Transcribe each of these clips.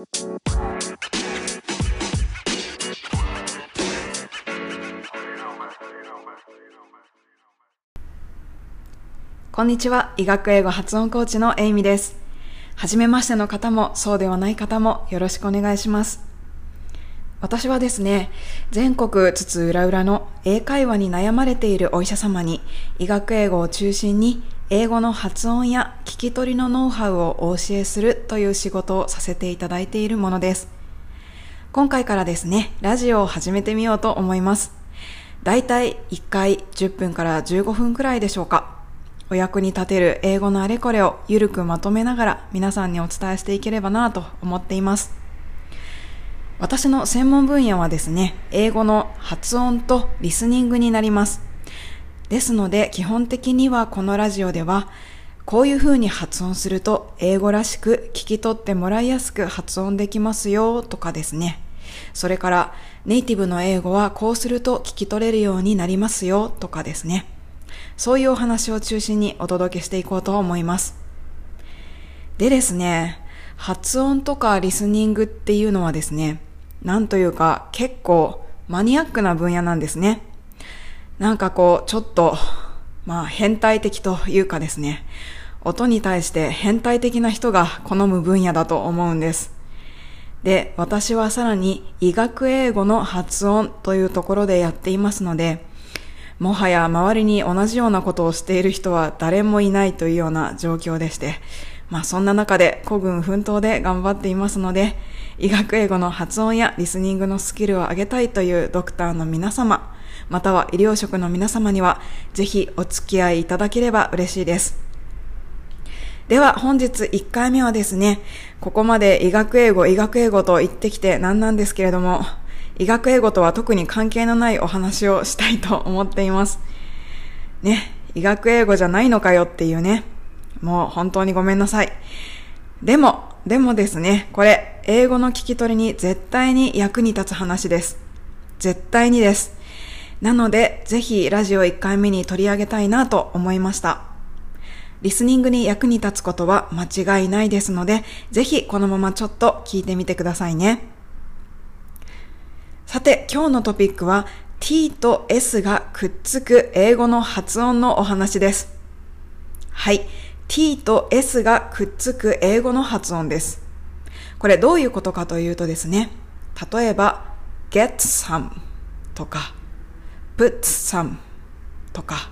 こんにちは。医学英語発音コーチのエイミです。はじめましての方も、そうではない方もよろしくお願いします。私はですね、全国津々浦々の英会話に悩まれているお医者様に、医学英語を中心に、英語の発音や聞き取りのノウハウをお教えするという仕事をさせていただいているものです。今回からですね、ラジオを始めてみようと思います。だいたい1回10分から15分くらいでしょうか。お役に立てる英語のあれこれをゆるくまとめながら皆さんにお伝えしていければなと思っています。私の専門分野はですね、英語の発音とリスニングになります。ですので基本的にはこのラジオではこういう風に発音すると英語らしく聞き取ってもらいやすく発音できますよとかですね。それからネイティブの英語はこうすると聞き取れるようになりますよとかですね。そういうお話を中心にお届けしていこうと思います。でですね、発音とかリスニングっていうのはですね、なんというか結構マニアックな分野なんですね。なんかこう、ちょっと、まあ変態的というかですね、音に対して変態的な人が好む分野だと思うんです。で、私はさらに医学英語の発音というところでやっていますので、もはや周りに同じようなことをしている人は誰もいないというような状況でして、まあそんな中で孤軍奮闘で頑張っていますので、医学英語の発音やリスニングのスキルを上げたいというドクターの皆様、または医療職の皆様には、ぜひお付き合いいただければ嬉しいです。では本日1回目はですね、ここまで医学英語、医学英語と言ってきて何なんですけれども、医学英語とは特に関係のないお話をしたいと思っています。ね、医学英語じゃないのかよっていうね。もう本当にごめんなさい。でも、でもですね、これ、英語の聞き取りに絶対に役に立つ話です。絶対にです。なので、ぜひラジオ1回目に取り上げたいなと思いました。リスニングに役に立つことは間違いないですので、ぜひこのままちょっと聞いてみてくださいね。さて、今日のトピックは t と s がくっつく英語の発音のお話です。はい。t と s がくっつく英語の発音です。これどういうことかというとですね、例えば get some とか put some とか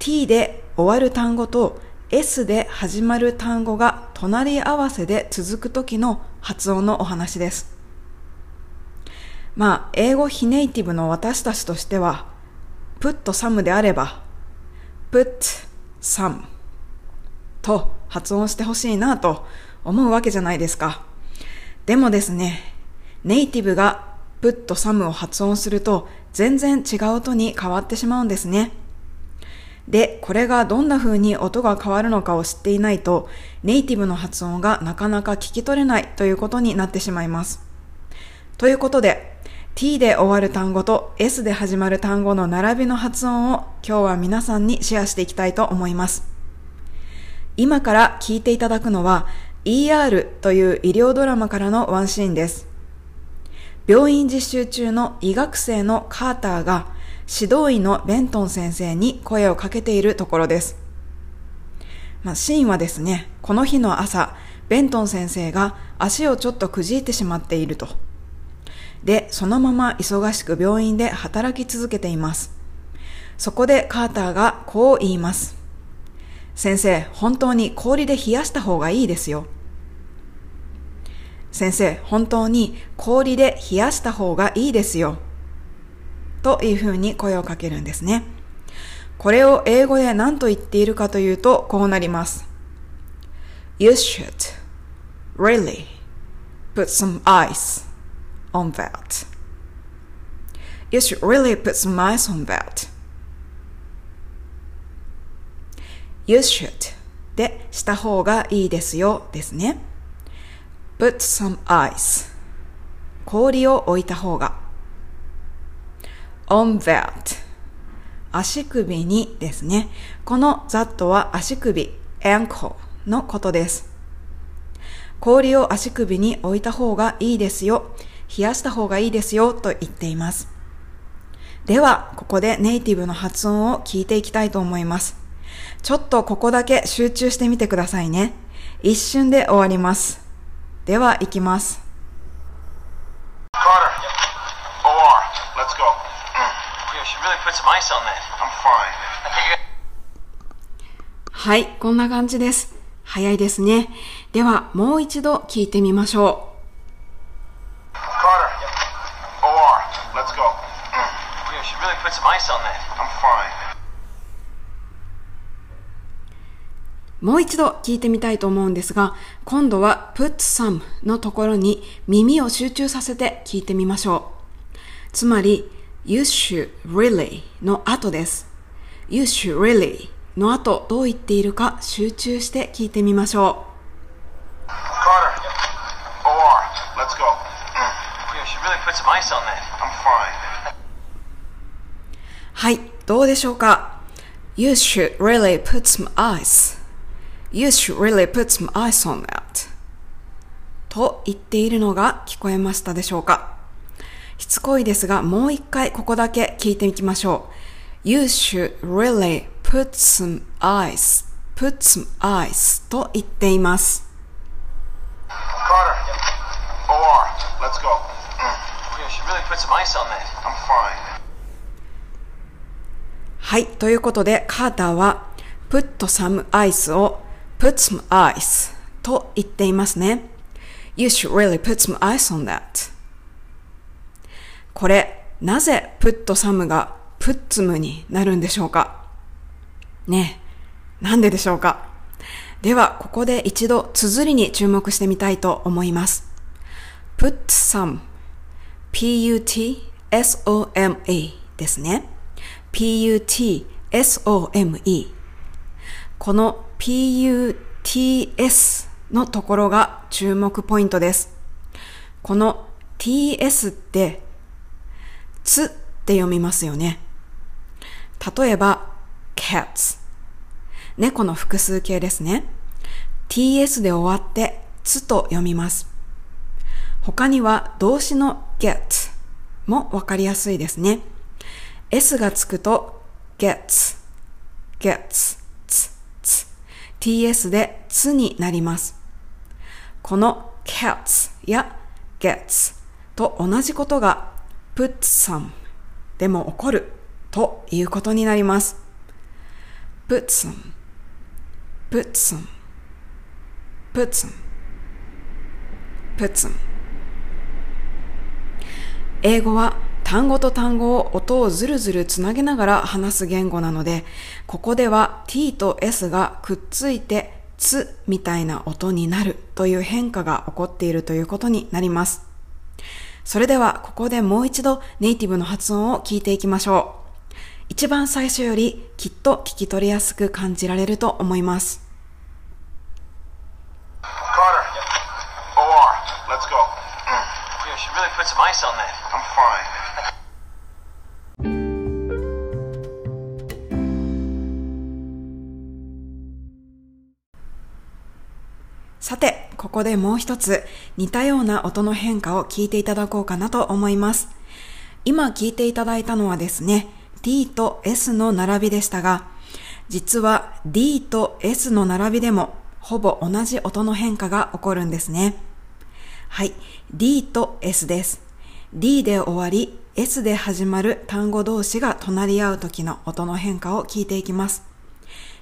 t で終わる単語と s で始まる単語が隣り合わせで続く時の発音のお話です。まあ、英語非ネイティブの私たちとしては、put some であれば、put some と発音してほしいなと思うわけじゃないですか。でもですね、ネイティブが put some を発音すると全然違う音に変わってしまうんですね。で、これがどんな風に音が変わるのかを知っていないと、ネイティブの発音がなかなか聞き取れないということになってしまいます。ということで、t で終わる単語と s で始まる単語の並びの発音を今日は皆さんにシェアしていきたいと思います。今から聞いていただくのは ER という医療ドラマからのワンシーンです。病院実習中の医学生のカーターが指導医のベントン先生に声をかけているところです。まあ、シーンはですね、この日の朝、ベントン先生が足をちょっとくじいてしまっていると。で、そのまま忙しく病院で働き続けています。そこでカーターがこう言います。先生、本当に氷で冷やした方がいいですよ。先生、本当に氷で冷やした方がいいですよ。というふうに声をかけるんですね。これを英語で何と言っているかというと、こうなります。You should really put some ice on that. You should really put some ice on that. You should でした方がいいですよですね。Put some ice 氷を置いた方が on that 足首にですね。この that は足首 ankle のことです。氷を足首に置いた方がいいですよ。冷やした方がいいですよと言っています。では、ここでネイティブの発音を聞いていきたいと思います。ちょっとここだけ集中してみてくださいね。一瞬で終わります。では、行きます。はい、こんな感じです。早いですね。では、もう一度聞いてみましょう。もう一度聞いてみたいと思うんですが、今度は put some のところに耳を集中させて聞いてみましょう。つまり、you should really の後です。you should really の後どう言っているか集中して聞いてみましょう。はい、どうでしょうか？You should really put some ice on that. と言っているのが聞こえましたでしょうかしつこいですが、もう一回ここだけ聞いていきましょう。You should really put some ice, put some ice と言っています。Carter, OR, let's go. You should really put some ice on that. I'm fine. はい、ということで、カーターは put some ice を put some ice と言っていますね。You should really put some ice on that. これ、なぜ put some が put some になるんでしょうかねえなんででしょうかでは、ここで一度綴りに注目してみたいと思います。put some p-u-t-s-o-m-e ですね。p-u-t-s-o-m-e この p-u-t-s のところが注目ポイントです。この t-s ってつって読みますよね。例えば cats 猫の複数形ですね。ts で終わってつと読みます。他には動詞の get もわかりやすいですね。s がつくと gets, gets, ts でつになります。この cats や gets と同じことが put some でも起こるということになります。put some, put some, put some, put some 英語は単語と単語を音をずるずるつなげながら話す言語なので、ここでは t と s がくっついてつみたいな音になるという変化が起こっているということになります。それではここでもう一度ネイティブの発音を聞いていきましょう。一番最初よりきっと聞き取りやすく感じられると思います。Carter, OR, let's go. You should really put some ice on that. I'm fine. さて、ここでもう一つ似たような音の変化を聞いていただこうかなと思います。今聞いていただいたのはですね、D と S の並びでしたが、実は D と S の並びでもほぼ同じ音の変化が起こるんですね。はい、D と S です。D で終わり、S で始まる単語同士が隣り合う時の音の変化を聞いていきます。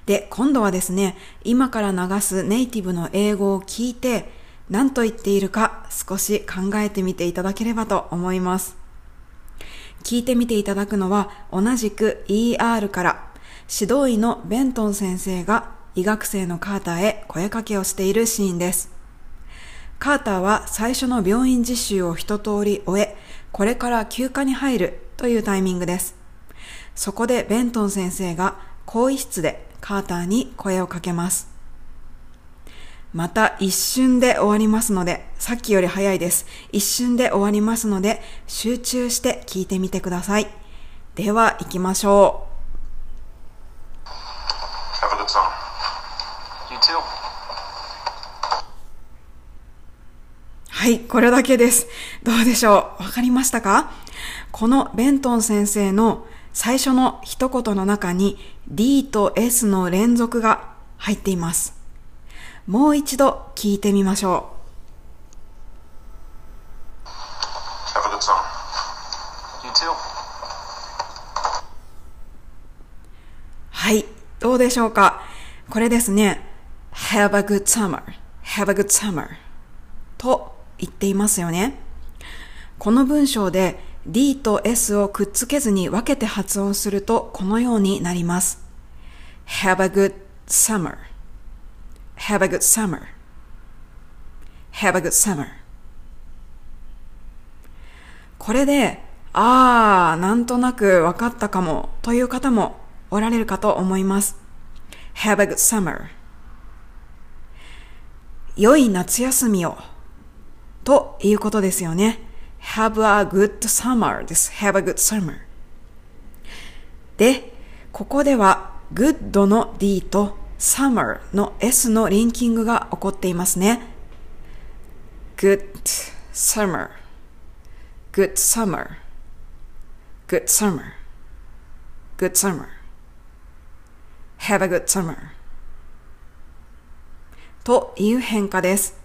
で、今度はですね、今から流すネイティブの英語を聞いて、何と言っているか少し考えてみていただければと思います。聞いてみていただくのは同じく ER から指導医のベントン先生が医学生のカーターへ声かけをしているシーンです。カーターは最初の病院実習を一通り終え、これから休暇に入るというタイミングです。そこでベントン先生が更衣室でカーターに声をかけます。また一瞬で終わりますので、さっきより早いです。一瞬で終わりますので、集中して聞いてみてください。では行きましょう。はい、これだけです。どうでしょうわかりましたか？このベントン先生の最初の一言の中に D と S の連続が入っています。もう一度聞いてみましょう。はい、どうでしょうか？これですね。have a good summer, have a good summer と言っていますよね。この文章で D と S をくっつけずに分けて発音するとこのようになります。have a good summer have a good summer have a good summer これで、ああ、なんとなく分かったかもという方もおられるかと思います。have a good summer 良い夏休みをということですよね。Have a good summer です。have a good summer で、ここでは good の D と summer の S のリンキングが起こっていますね。good summer good summer good summer good summer have a good summer という変化です。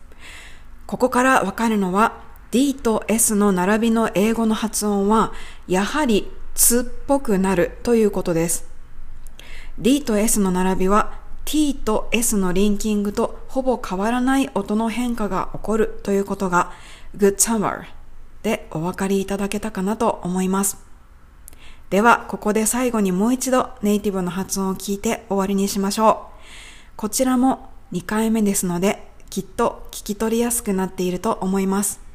ここからわかるのは D と S の並びの英語の発音はやはりつっぽくなるということです。D と S の並びは T と S のリンキングとほぼ変わらない音の変化が起こるということが Good Summer でお分かりいただけたかなと思います。では、ここで最後にもう一度ネイティブの発音を聞いて終わりにしましょう。こちらも2回目ですので、きっと聞き取りやすくなっていると思います。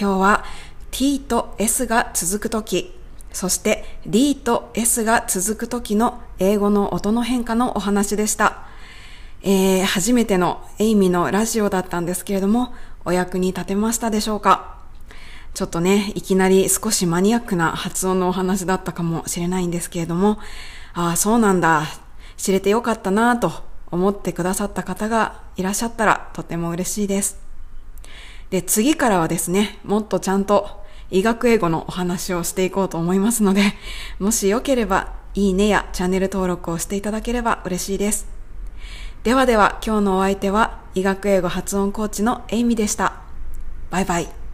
今日は t と s が続くとき、そして d と s が続くときの英語の音の変化のお話でした。えー、初めてのエイミのラジオだったんですけれども、お役に立てましたでしょうか？ちょっとね、いきなり少しマニアックな発音のお話だったかもしれないんですけれども、ああ、そうなんだ、知れてよかったなと思ってくださった方がいらっしゃったらとても嬉しいです。で、次からはですね、もっとちゃんと医学英語のお話をしていこうと思いますので、もしよければ、いいねやチャンネル登録をしていただければ嬉しいです。ではでは、今日のお相手は、医学英語発音コーチのエイミでした。バイバイ。